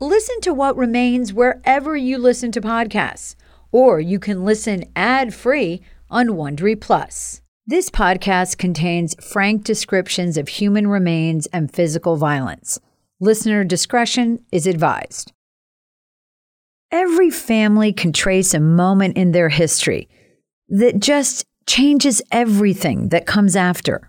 Listen to what remains wherever you listen to podcasts, or you can listen ad-free on Wondery Plus. This podcast contains frank descriptions of human remains and physical violence. Listener discretion is advised. Every family can trace a moment in their history that just changes everything that comes after.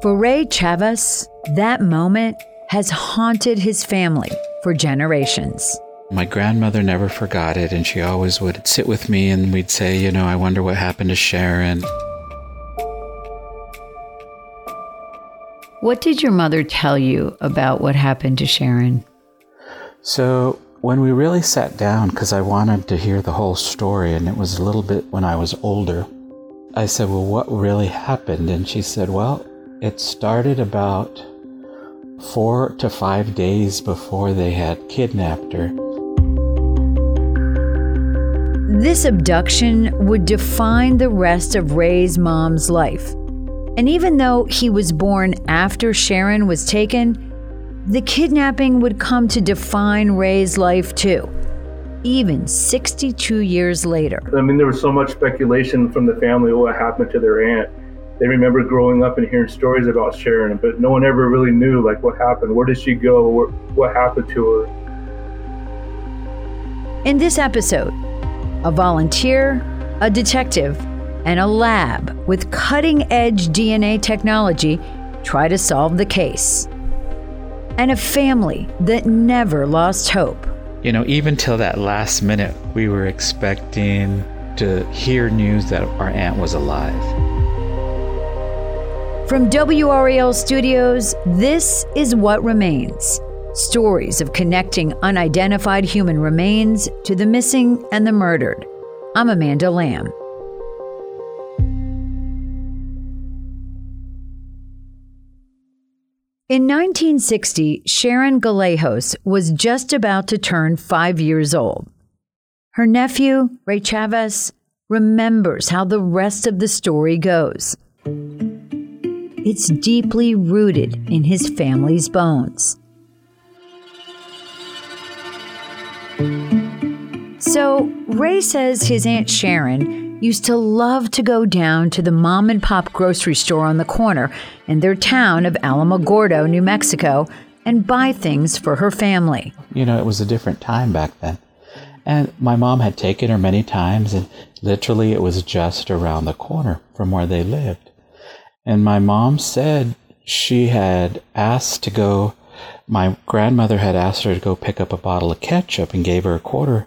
For Ray Chavez, that moment has haunted his family for generations. My grandmother never forgot it, and she always would sit with me and we'd say, You know, I wonder what happened to Sharon. What did your mother tell you about what happened to Sharon? So, when we really sat down, because I wanted to hear the whole story, and it was a little bit when I was older, I said, Well, what really happened? And she said, Well, it started about four to five days before they had kidnapped her. This abduction would define the rest of Ray's mom's life. And even though he was born after Sharon was taken, the kidnapping would come to define Ray's life too, even 62 years later. I mean, there was so much speculation from the family what happened to their aunt they remember growing up and hearing stories about Sharon, but no one ever really knew like what happened. Where did she go? What, what happened to her? In this episode, a volunteer, a detective, and a lab with cutting edge DNA technology try to solve the case. And a family that never lost hope. You know, even till that last minute, we were expecting to hear news that our aunt was alive. From WRAL Studios, this is What Remains stories of connecting unidentified human remains to the missing and the murdered. I'm Amanda Lamb. In 1960, Sharon Gallegos was just about to turn five years old. Her nephew, Ray Chavez, remembers how the rest of the story goes. It's deeply rooted in his family's bones. So, Ray says his Aunt Sharon used to love to go down to the mom and pop grocery store on the corner in their town of Alamogordo, New Mexico, and buy things for her family. You know, it was a different time back then. And my mom had taken her many times, and literally it was just around the corner from where they lived. And my mom said she had asked to go, my grandmother had asked her to go pick up a bottle of ketchup and gave her a quarter.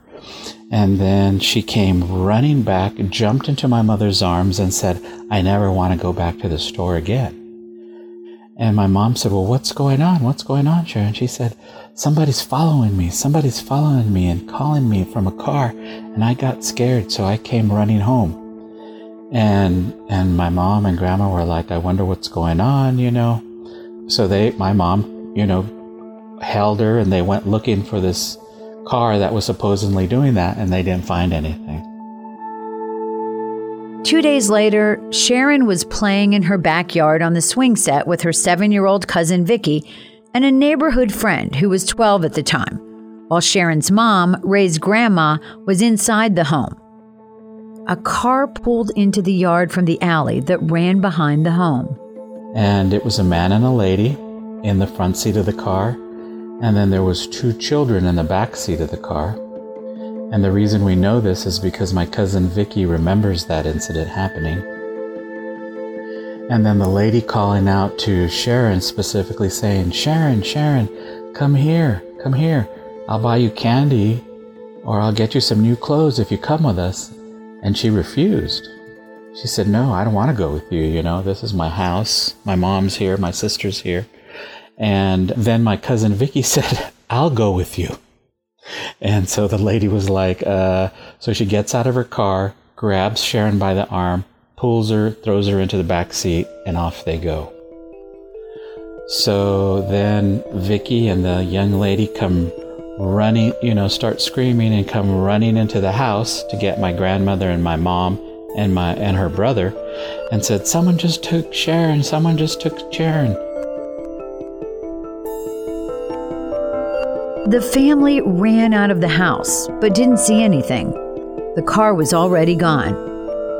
And then she came running back, jumped into my mother's arms, and said, I never want to go back to the store again. And my mom said, Well, what's going on? What's going on, Sharon? She said, Somebody's following me. Somebody's following me and calling me from a car. And I got scared, so I came running home and and my mom and grandma were like i wonder what's going on you know? So they my mom you know held her and they went looking for this car that was supposedly doing that and they didn't find anything. Two days later, Sharon was playing in her backyard on the swing set with her seven year old cousin Vicky and a neighborhood friend who was 12 at the time, while Sharon's mom, Ray's grandma, was inside the home a car pulled into the yard from the alley that ran behind the home. And it was a man and a lady in the front seat of the car, and then there was two children in the back seat of the car. And the reason we know this is because my cousin Vicky remembers that incident happening. And then the lady calling out to Sharon specifically saying, Sharon, Sharon, come here, come here. I'll buy you candy or I'll get you some new clothes if you come with us. And she refused. She said, No, I don't want to go with you. You know, this is my house. My mom's here. My sister's here. And then my cousin Vicky said, I'll go with you. And so the lady was like, uh, so she gets out of her car, grabs Sharon by the arm, pulls her, throws her into the back seat, and off they go. So then Vicky and the young lady come running, you know, start screaming and come running into the house to get my grandmother and my mom and my and her brother and said, "Someone just took Sharon. Someone just took Sharon." The family ran out of the house, but didn't see anything. The car was already gone.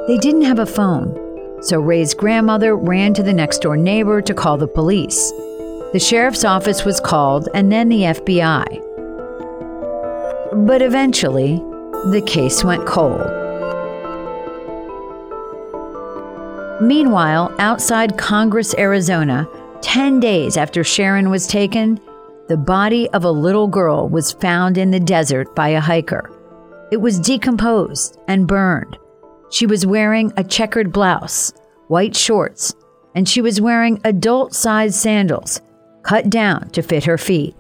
They didn't have a phone, so Ray's grandmother ran to the next door neighbor to call the police. The sheriff's office was called and then the FBI. But eventually, the case went cold. Meanwhile, outside Congress, Arizona, 10 days after Sharon was taken, the body of a little girl was found in the desert by a hiker. It was decomposed and burned. She was wearing a checkered blouse, white shorts, and she was wearing adult sized sandals cut down to fit her feet.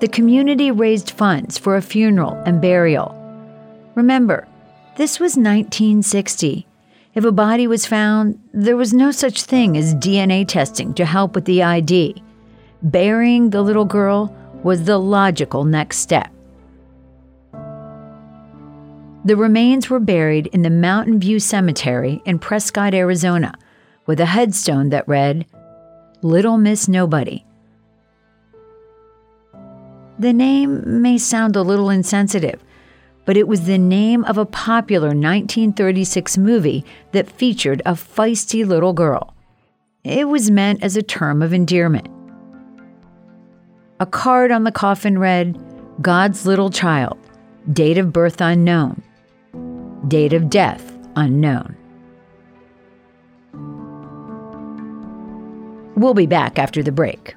The community raised funds for a funeral and burial. Remember, this was 1960. If a body was found, there was no such thing as DNA testing to help with the ID. Burying the little girl was the logical next step. The remains were buried in the Mountain View Cemetery in Prescott, Arizona, with a headstone that read, Little Miss Nobody. The name may sound a little insensitive, but it was the name of a popular 1936 movie that featured a feisty little girl. It was meant as a term of endearment. A card on the coffin read, God's little child, date of birth unknown, date of death unknown. We'll be back after the break.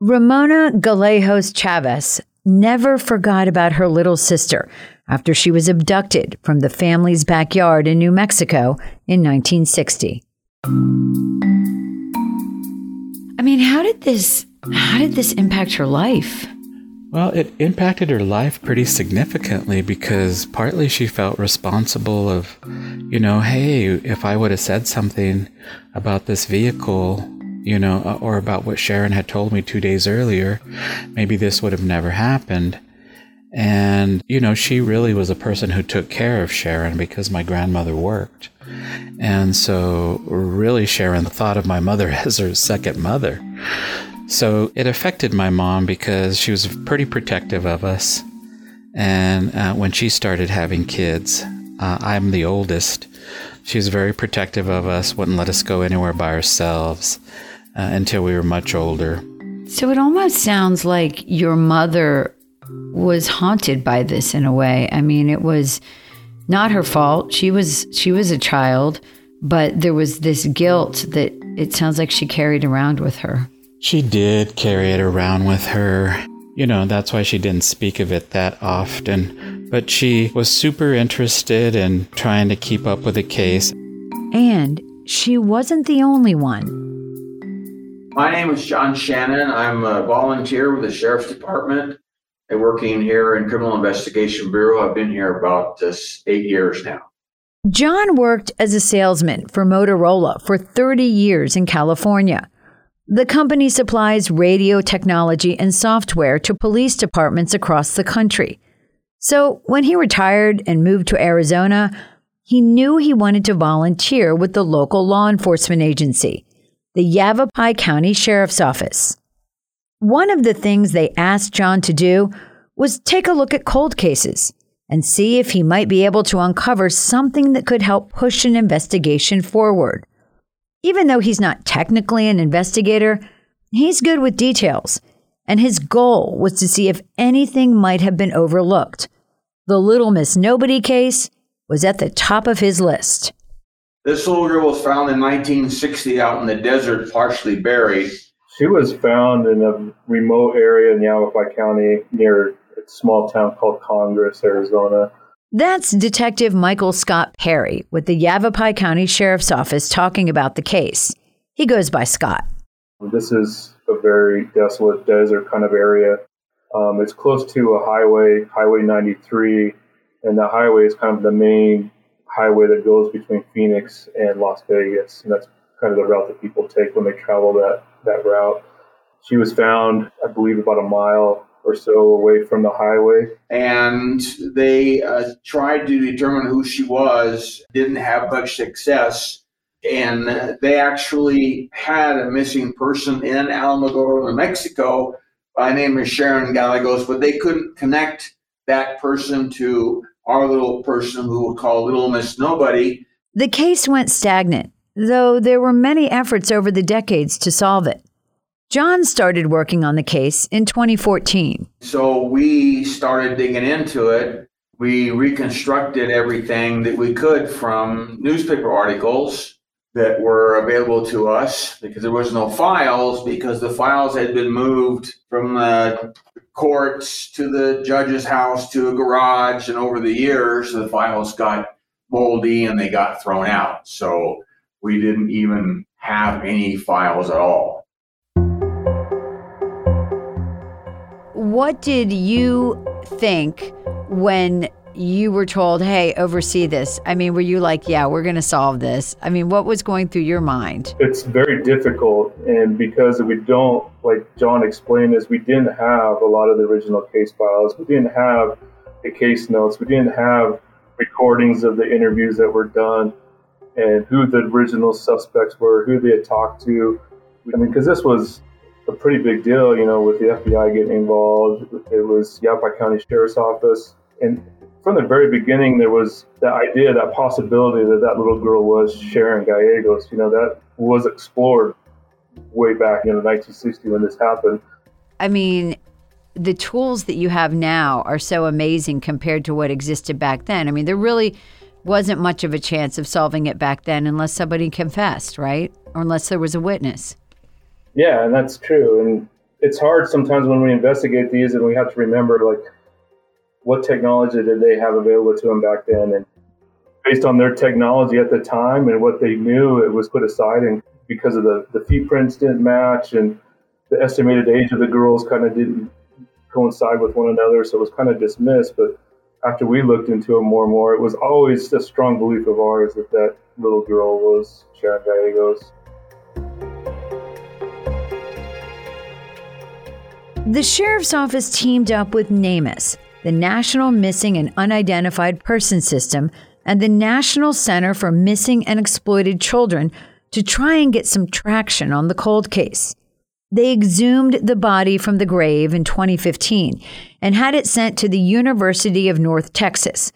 Ramona Gallegos Chavez never forgot about her little sister after she was abducted from the family's backyard in New Mexico in 1960. I mean, how did this how did this impact her life? Well, it impacted her life pretty significantly because partly she felt responsible of, you know, hey, if I would have said something about this vehicle, you know, uh, or about what Sharon had told me two days earlier, maybe this would have never happened. And, you know, she really was a person who took care of Sharon because my grandmother worked. And so, really, Sharon thought of my mother as her second mother. So, it affected my mom because she was pretty protective of us. And uh, when she started having kids, uh, I'm the oldest. She was very protective of us, wouldn't let us go anywhere by ourselves uh, until we were much older. So it almost sounds like your mother was haunted by this in a way. I mean, it was not her fault. She was she was a child, but there was this guilt that it sounds like she carried around with her. She did carry it around with her. You know, that's why she didn't speak of it that often. But she was super interested in trying to keep up with the case. And she wasn't the only one. My name is John Shannon. I'm a volunteer with the Sheriff's Department. I'm working here in Criminal Investigation Bureau. I've been here about uh, eight years now. John worked as a salesman for Motorola for 30 years in California. The company supplies radio technology and software to police departments across the country. So when he retired and moved to Arizona, he knew he wanted to volunteer with the local law enforcement agency the Yavapai County Sheriff's Office. One of the things they asked John to do was take a look at cold cases and see if he might be able to uncover something that could help push an investigation forward. Even though he's not technically an investigator, he's good with details, and his goal was to see if anything might have been overlooked. The Little Miss Nobody case was at the top of his list. This little girl was found in 1960 out in the desert, partially buried. She was found in a remote area in Yavapai County near a small town called Congress, Arizona. That's Detective Michael Scott Perry with the Yavapai County Sheriff's Office talking about the case. He goes by Scott. This is a very desolate desert kind of area. Um, it's close to a highway, Highway 93, and the highway is kind of the main highway that goes between Phoenix and Las Vegas, and that's kind of the route that people take when they travel that that route. She was found, I believe, about a mile or so away from the highway. And they uh, tried to determine who she was, didn't have much success. And they actually had a missing person in Alamogordo, New Mexico, by name of Sharon Gallegos, but they couldn't connect that person to our little person who we call Little Miss Nobody. The case went stagnant, though there were many efforts over the decades to solve it. John started working on the case in 2014. So we started digging into it. We reconstructed everything that we could from newspaper articles that were available to us because there was no files because the files had been moved from the courts to the judge's house to a garage and over the years the files got moldy and they got thrown out. So we didn't even have any files at all. What did you think when you were told, hey, oversee this? I mean, were you like, yeah, we're going to solve this? I mean, what was going through your mind? It's very difficult. And because we don't, like John explained, is we didn't have a lot of the original case files. We didn't have the case notes. We didn't have recordings of the interviews that were done and who the original suspects were, who they had talked to. I mean, because this was a pretty big deal, you know, with the FBI getting involved. It was Yavapai County Sheriff's Office. And from the very beginning, there was that idea, that possibility that that little girl was Sharon Gallegos. You know, that was explored way back in 1960 when this happened. I mean, the tools that you have now are so amazing compared to what existed back then. I mean, there really wasn't much of a chance of solving it back then unless somebody confessed, right? Or unless there was a witness. Yeah, and that's true. And it's hard sometimes when we investigate these and we have to remember, like, what technology did they have available to them back then? And based on their technology at the time and what they knew, it was put aside. And because of the, the feet prints didn't match and the estimated age of the girls kind of didn't coincide with one another. So it was kind of dismissed. But after we looked into it more and more, it was always a strong belief of ours that that little girl was Sharon Gallegos. The sheriff's office teamed up with NamUs, the National Missing and Unidentified Person System, and the National Center for Missing and Exploited Children to try and get some traction on the cold case. They exhumed the body from the grave in 2015 and had it sent to the University of North Texas.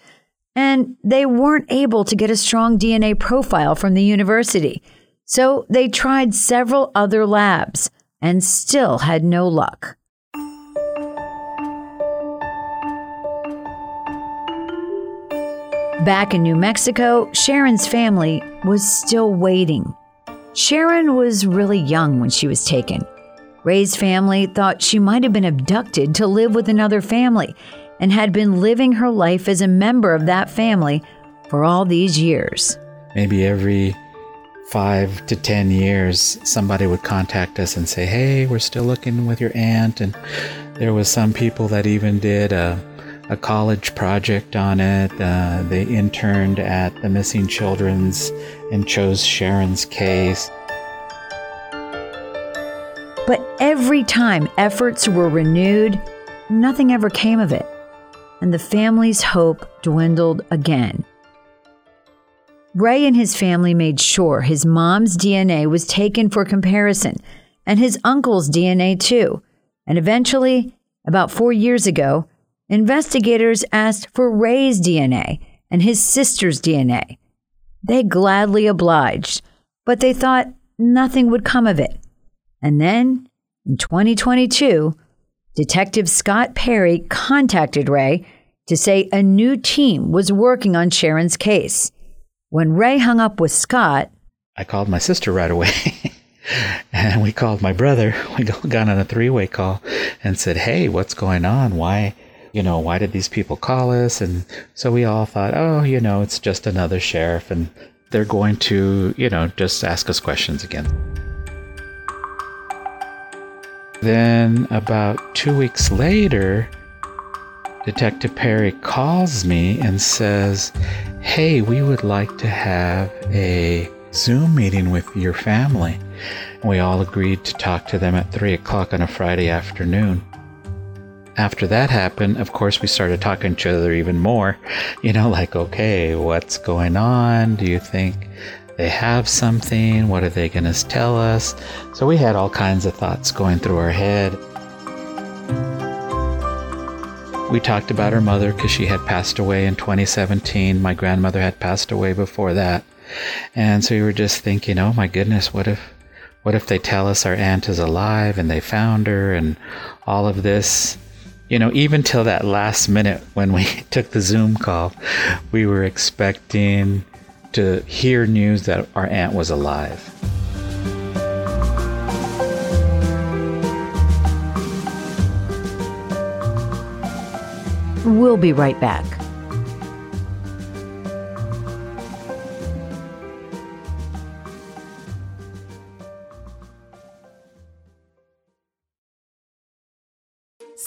And they weren't able to get a strong DNA profile from the university. So they tried several other labs and still had no luck. Back in New Mexico, Sharon's family was still waiting. Sharon was really young when she was taken. Ray's family thought she might have been abducted to live with another family and had been living her life as a member of that family for all these years. Maybe every five to 10 years, somebody would contact us and say, Hey, we're still looking with your aunt. And there was some people that even did a a college project on it. Uh, they interned at the Missing Children's and chose Sharon's case. But every time efforts were renewed, nothing ever came of it, and the family's hope dwindled again. Ray and his family made sure his mom's DNA was taken for comparison, and his uncle's DNA too. And eventually, about four years ago, investigators asked for Ray's DNA and his sister's DNA. They gladly obliged, but they thought nothing would come of it. And then, in 2022, Detective Scott Perry contacted Ray to say a new team was working on Sharon's case. When Ray hung up with Scott, I called my sister right away. and we called my brother. We got on a three way call and said, Hey, what's going on? Why? You know, why did these people call us? And so we all thought, oh, you know, it's just another sheriff and they're going to, you know, just ask us questions again. Then about two weeks later, Detective Perry calls me and says, Hey, we would like to have a Zoom meeting with your family. We all agreed to talk to them at 3 o'clock on a Friday afternoon after that happened, of course, we started talking to each other even more. You know, like, okay, what's going on? Do you think they have something? What are they going to tell us? So we had all kinds of thoughts going through our head. We talked about her mother because she had passed away in 2017. My grandmother had passed away before that. And so we were just thinking, oh my goodness, what if what if they tell us our aunt is alive and they found her and all of this? You know, even till that last minute when we took the Zoom call, we were expecting to hear news that our aunt was alive. We'll be right back.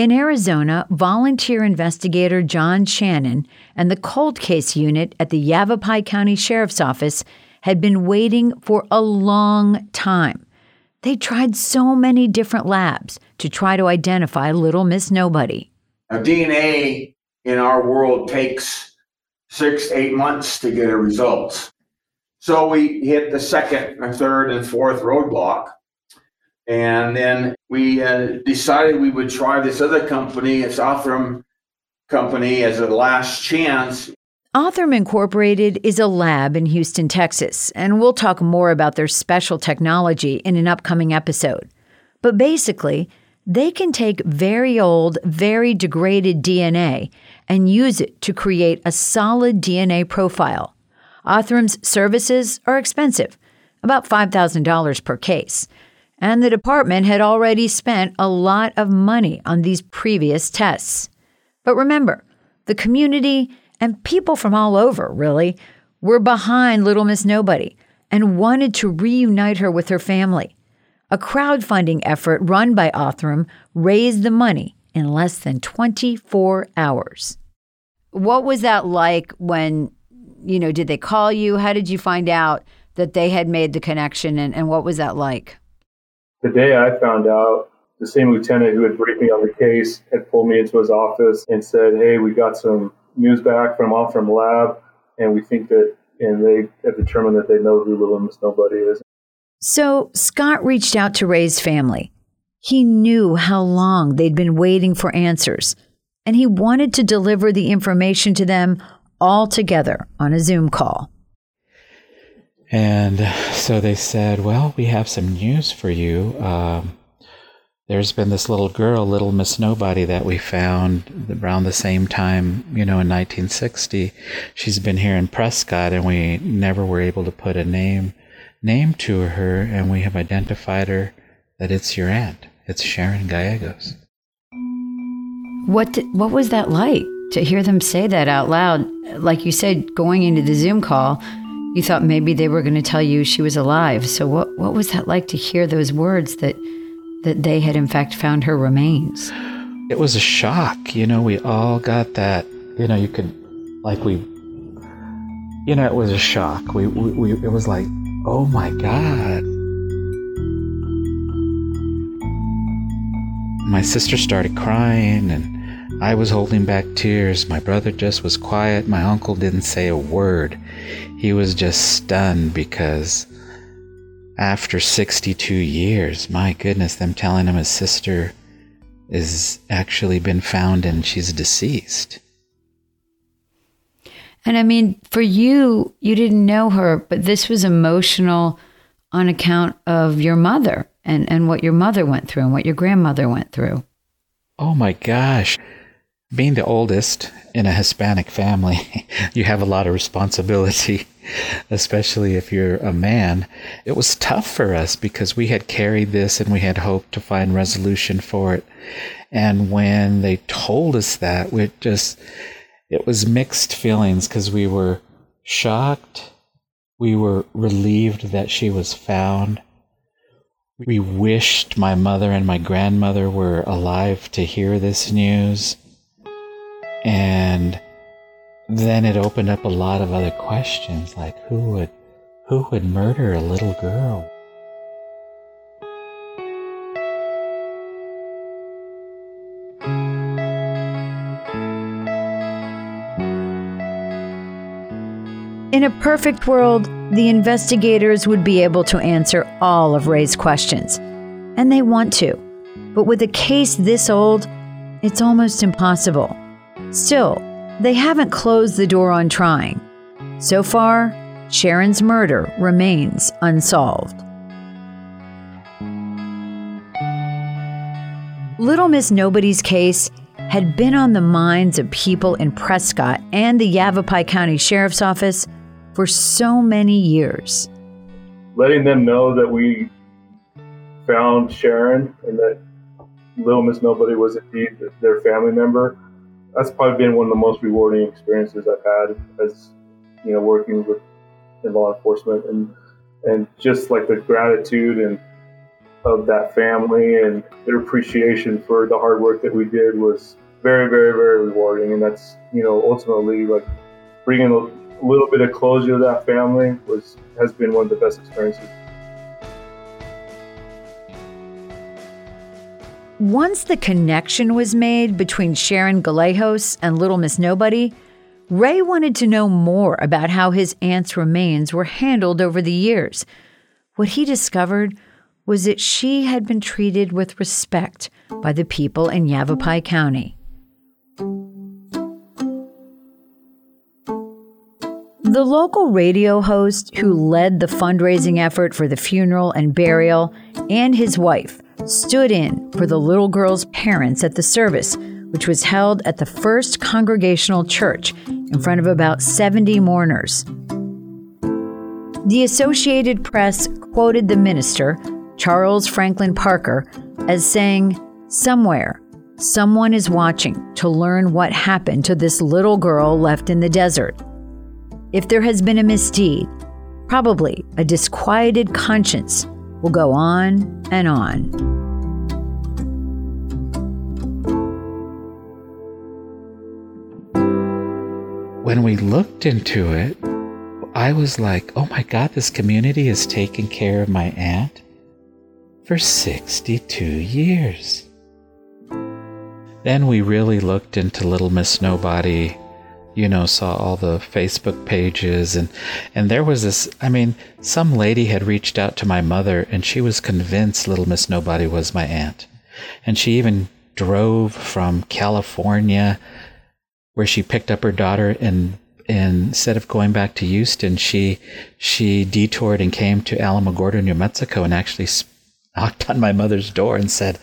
In Arizona, volunteer investigator John Shannon and the cold case unit at the Yavapai County Sheriff's Office had been waiting for a long time. They tried so many different labs to try to identify little Miss Nobody. Now, DNA in our world takes six, eight months to get a result. So we hit the second, third, and fourth roadblock. And then we uh, decided we would try this other company, it's Othram Company, as a last chance. Othram Incorporated is a lab in Houston, Texas, and we'll talk more about their special technology in an upcoming episode. But basically, they can take very old, very degraded DNA and use it to create a solid DNA profile. Othram's services are expensive, about $5,000 per case and the department had already spent a lot of money on these previous tests. But remember, the community and people from all over, really, were behind Little Miss Nobody and wanted to reunite her with her family. A crowdfunding effort run by Othram raised the money in less than 24 hours. What was that like when, you know, did they call you? How did you find out that they had made the connection and, and what was that like? The day I found out, the same lieutenant who had briefed me on the case had pulled me into his office and said, Hey, we got some news back from Othram Lab, and we think that, and they have determined that they know who Little Miss Nobody is. So Scott reached out to Ray's family. He knew how long they'd been waiting for answers, and he wanted to deliver the information to them all together on a Zoom call. And so they said, Well, we have some news for you. Um, there's been this little girl, Little Miss Nobody, that we found around the same time, you know, in 1960. She's been here in Prescott, and we never were able to put a name name to her, and we have identified her that it's your aunt. It's Sharon Gallegos. What did, what was that like to hear them say that out loud? Like you said, going into the Zoom call, you thought maybe they were going to tell you she was alive. So what what was that like to hear those words that that they had in fact found her remains? It was a shock. You know, we all got that. You know, you could like we. You know, it was a shock. We we, we it was like, oh my god. My sister started crying and I was holding back tears. My brother just was quiet. My uncle didn't say a word. He was just stunned because after 62 years, my goodness, them telling him his sister is actually been found and she's deceased. And I mean, for you, you didn't know her, but this was emotional on account of your mother and, and what your mother went through and what your grandmother went through. Oh my gosh. Being the oldest in a Hispanic family, you have a lot of responsibility, especially if you're a man. It was tough for us because we had carried this and we had hoped to find resolution for it. And when they told us that, we just, it was mixed feelings because we were shocked, we were relieved that she was found. We wished my mother and my grandmother were alive to hear this news. And then it opened up a lot of other questions like who would who would murder a little girl? In a perfect world, the investigators would be able to answer all of Ray's questions. And they want to. But with a case this old, it's almost impossible. Still, they haven't closed the door on trying. So far, Sharon's murder remains unsolved. Little Miss Nobody's case had been on the minds of people in Prescott and the Yavapai County Sheriff's Office for so many years. Letting them know that we found Sharon and that Little Miss Nobody was indeed their family member, that's probably been one of the most rewarding experiences I've had as you know working with in law enforcement and and just like the gratitude and of that family and their appreciation for the hard work that we did was very very very rewarding and that's you know ultimately like bringing a little bit of closure to that family was has been one of the best experiences. Once the connection was made between Sharon Gallegos and Little Miss Nobody, Ray wanted to know more about how his aunt's remains were handled over the years. What he discovered was that she had been treated with respect by the people in Yavapai County. The local radio host who led the fundraising effort for the funeral and burial and his wife stood in for the little girl's parents at the service, which was held at the First Congregational Church in front of about 70 mourners. The Associated Press quoted the minister, Charles Franklin Parker, as saying, Somewhere, someone is watching to learn what happened to this little girl left in the desert. If there has been a misdeed, probably a disquieted conscience will go on and on. When we looked into it, I was like, oh my God, this community has taken care of my aunt for 62 years. Then we really looked into Little Miss Nobody you know, saw all the Facebook pages and and there was this I mean, some lady had reached out to my mother and she was convinced little Miss Nobody was my aunt. And she even drove from California where she picked up her daughter and and instead of going back to Houston, she she detoured and came to Alamogordo, New Mexico, and actually knocked on my mother's door and said,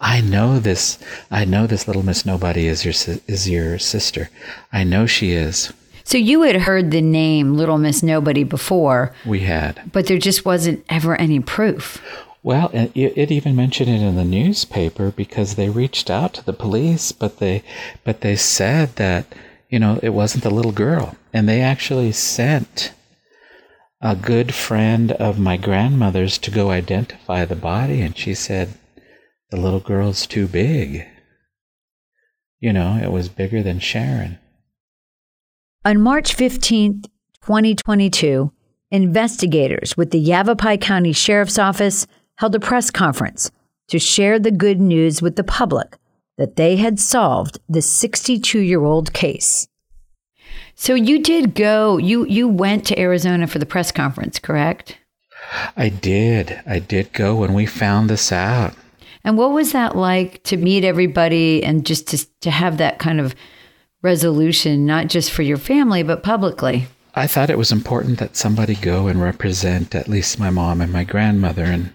"I know this. I know this little Miss Nobody is your is your sister. I know she is." So you had heard the name Little Miss Nobody before. We had, but there just wasn't ever any proof. Well, it, it even mentioned it in the newspaper because they reached out to the police, but they but they said that you know it wasn't the little girl, and they actually sent a good friend of my grandmother's to go identify the body, and she said, The little girl's too big. You know, it was bigger than Sharon. On March 15th, 2022, investigators with the Yavapai County Sheriff's Office held a press conference to share the good news with the public that they had solved the 62 year old case. So you did go. You you went to Arizona for the press conference, correct? I did. I did go when we found this out. And what was that like to meet everybody and just to, to have that kind of resolution, not just for your family, but publicly? I thought it was important that somebody go and represent at least my mom and my grandmother. And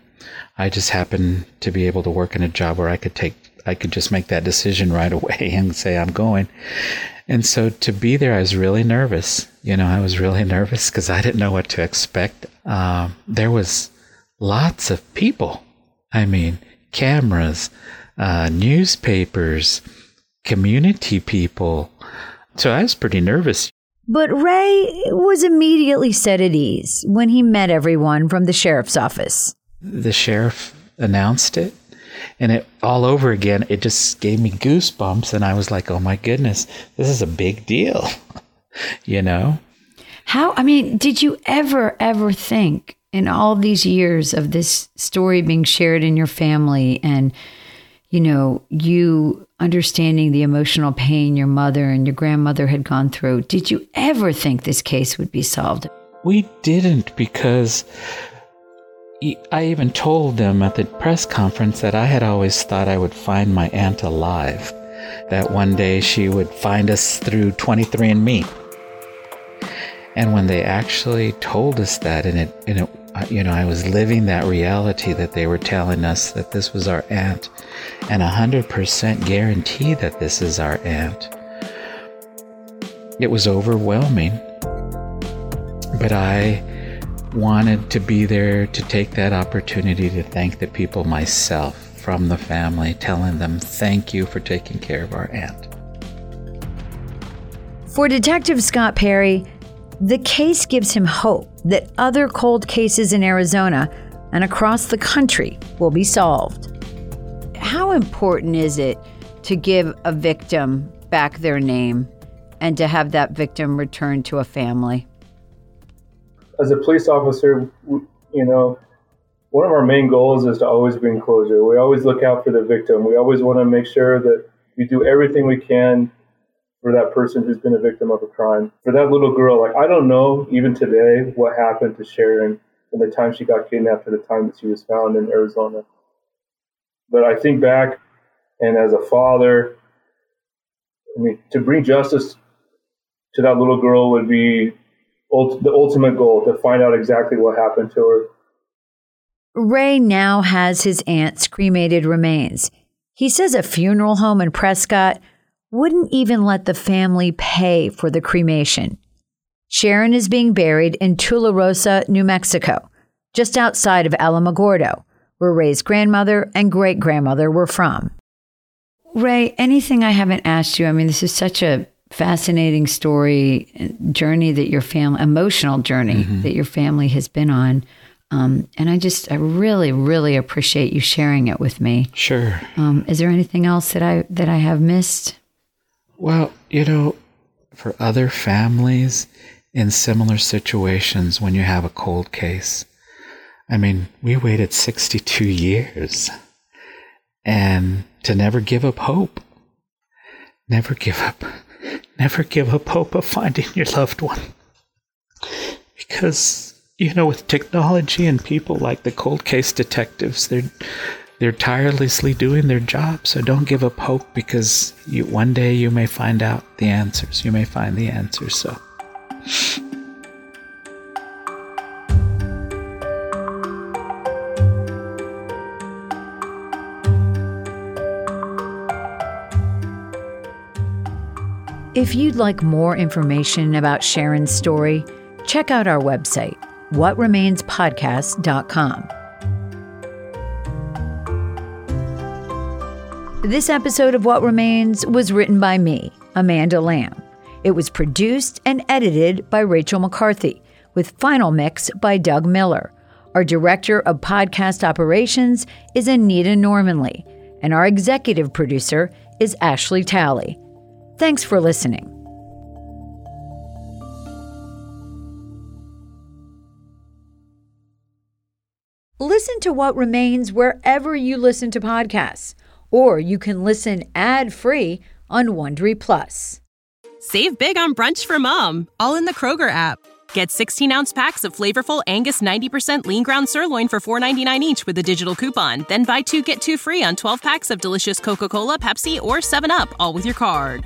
I just happened to be able to work in a job where I could take, I could just make that decision right away and say, I'm going. And so to be there, I was really nervous. You know, I was really nervous because I didn't know what to expect. Uh, there was lots of people. I mean, cameras, uh, newspapers, community people. So I was pretty nervous. But Ray was immediately set at ease when he met everyone from the sheriff's office. The sheriff announced it, and it all over again, it just gave me goosebumps. And I was like, oh my goodness, this is a big deal, you know? How, I mean, did you ever, ever think in all these years of this story being shared in your family and, you know, you understanding the emotional pain your mother and your grandmother had gone through, did you ever think this case would be solved? We didn't because I even told them at the press conference that I had always thought I would find my aunt alive, that one day she would find us through 23andMe. And when they actually told us that, and it, and it uh, you know, I was living that reality that they were telling us that this was our aunt, and a hundred percent guarantee that this is our aunt. It was overwhelming, but I wanted to be there to take that opportunity to thank the people myself from the family, telling them thank you for taking care of our aunt. For Detective Scott Perry, the case gives him hope that other cold cases in Arizona and across the country will be solved. How important is it to give a victim back their name and to have that victim returned to a family? As a police officer, you know, one of our main goals is to always bring closure. We always look out for the victim. We always want to make sure that we do everything we can for that person who's been a victim of a crime. For that little girl, like I don't know even today what happened to Sharon from the time she got kidnapped to the time that she was found in Arizona. But I think back, and as a father, I mean, to bring justice to that little girl would be the ultimate goal to find out exactly what happened to her. Ray now has his aunt's cremated remains. He says a funeral home in Prescott wouldn't even let the family pay for the cremation. Sharon is being buried in Tularosa, New Mexico, just outside of Alamogordo, where Ray's grandmother and great grandmother were from. Ray, anything I haven't asked you? I mean, this is such a fascinating story, journey that your family, emotional journey mm-hmm. that your family has been on. Um, and I just, I really, really appreciate you sharing it with me. Sure. Um, is there anything else that I that I have missed? Well, you know, for other families in similar situations when you have a cold case, I mean, we waited 62 years and to never give up hope. Never give up. Never give up hope of finding your loved one. Because, you know, with technology and people like the cold case detectives, they're they're tirelessly doing their job, so don't give up hope because you, one day you may find out the answers. You may find the answers. So. If you'd like more information about Sharon's story, check out our website, whatremainspodcast.com. This episode of What Remains was written by me, Amanda Lamb. It was produced and edited by Rachel McCarthy, with final mix by Doug Miller. Our director of podcast operations is Anita Normanley, and our executive producer is Ashley Talley. Thanks for listening. Listen to What Remains wherever you listen to podcasts or you can listen ad-free on Wondery Plus. Save big on brunch for mom, all in the Kroger app. Get 16 ounce packs of flavorful Angus 90% lean ground sirloin for $4.99 each with a digital coupon. Then buy two get two free on 12 packs of delicious Coca Cola, Pepsi, or 7UP, all with your card.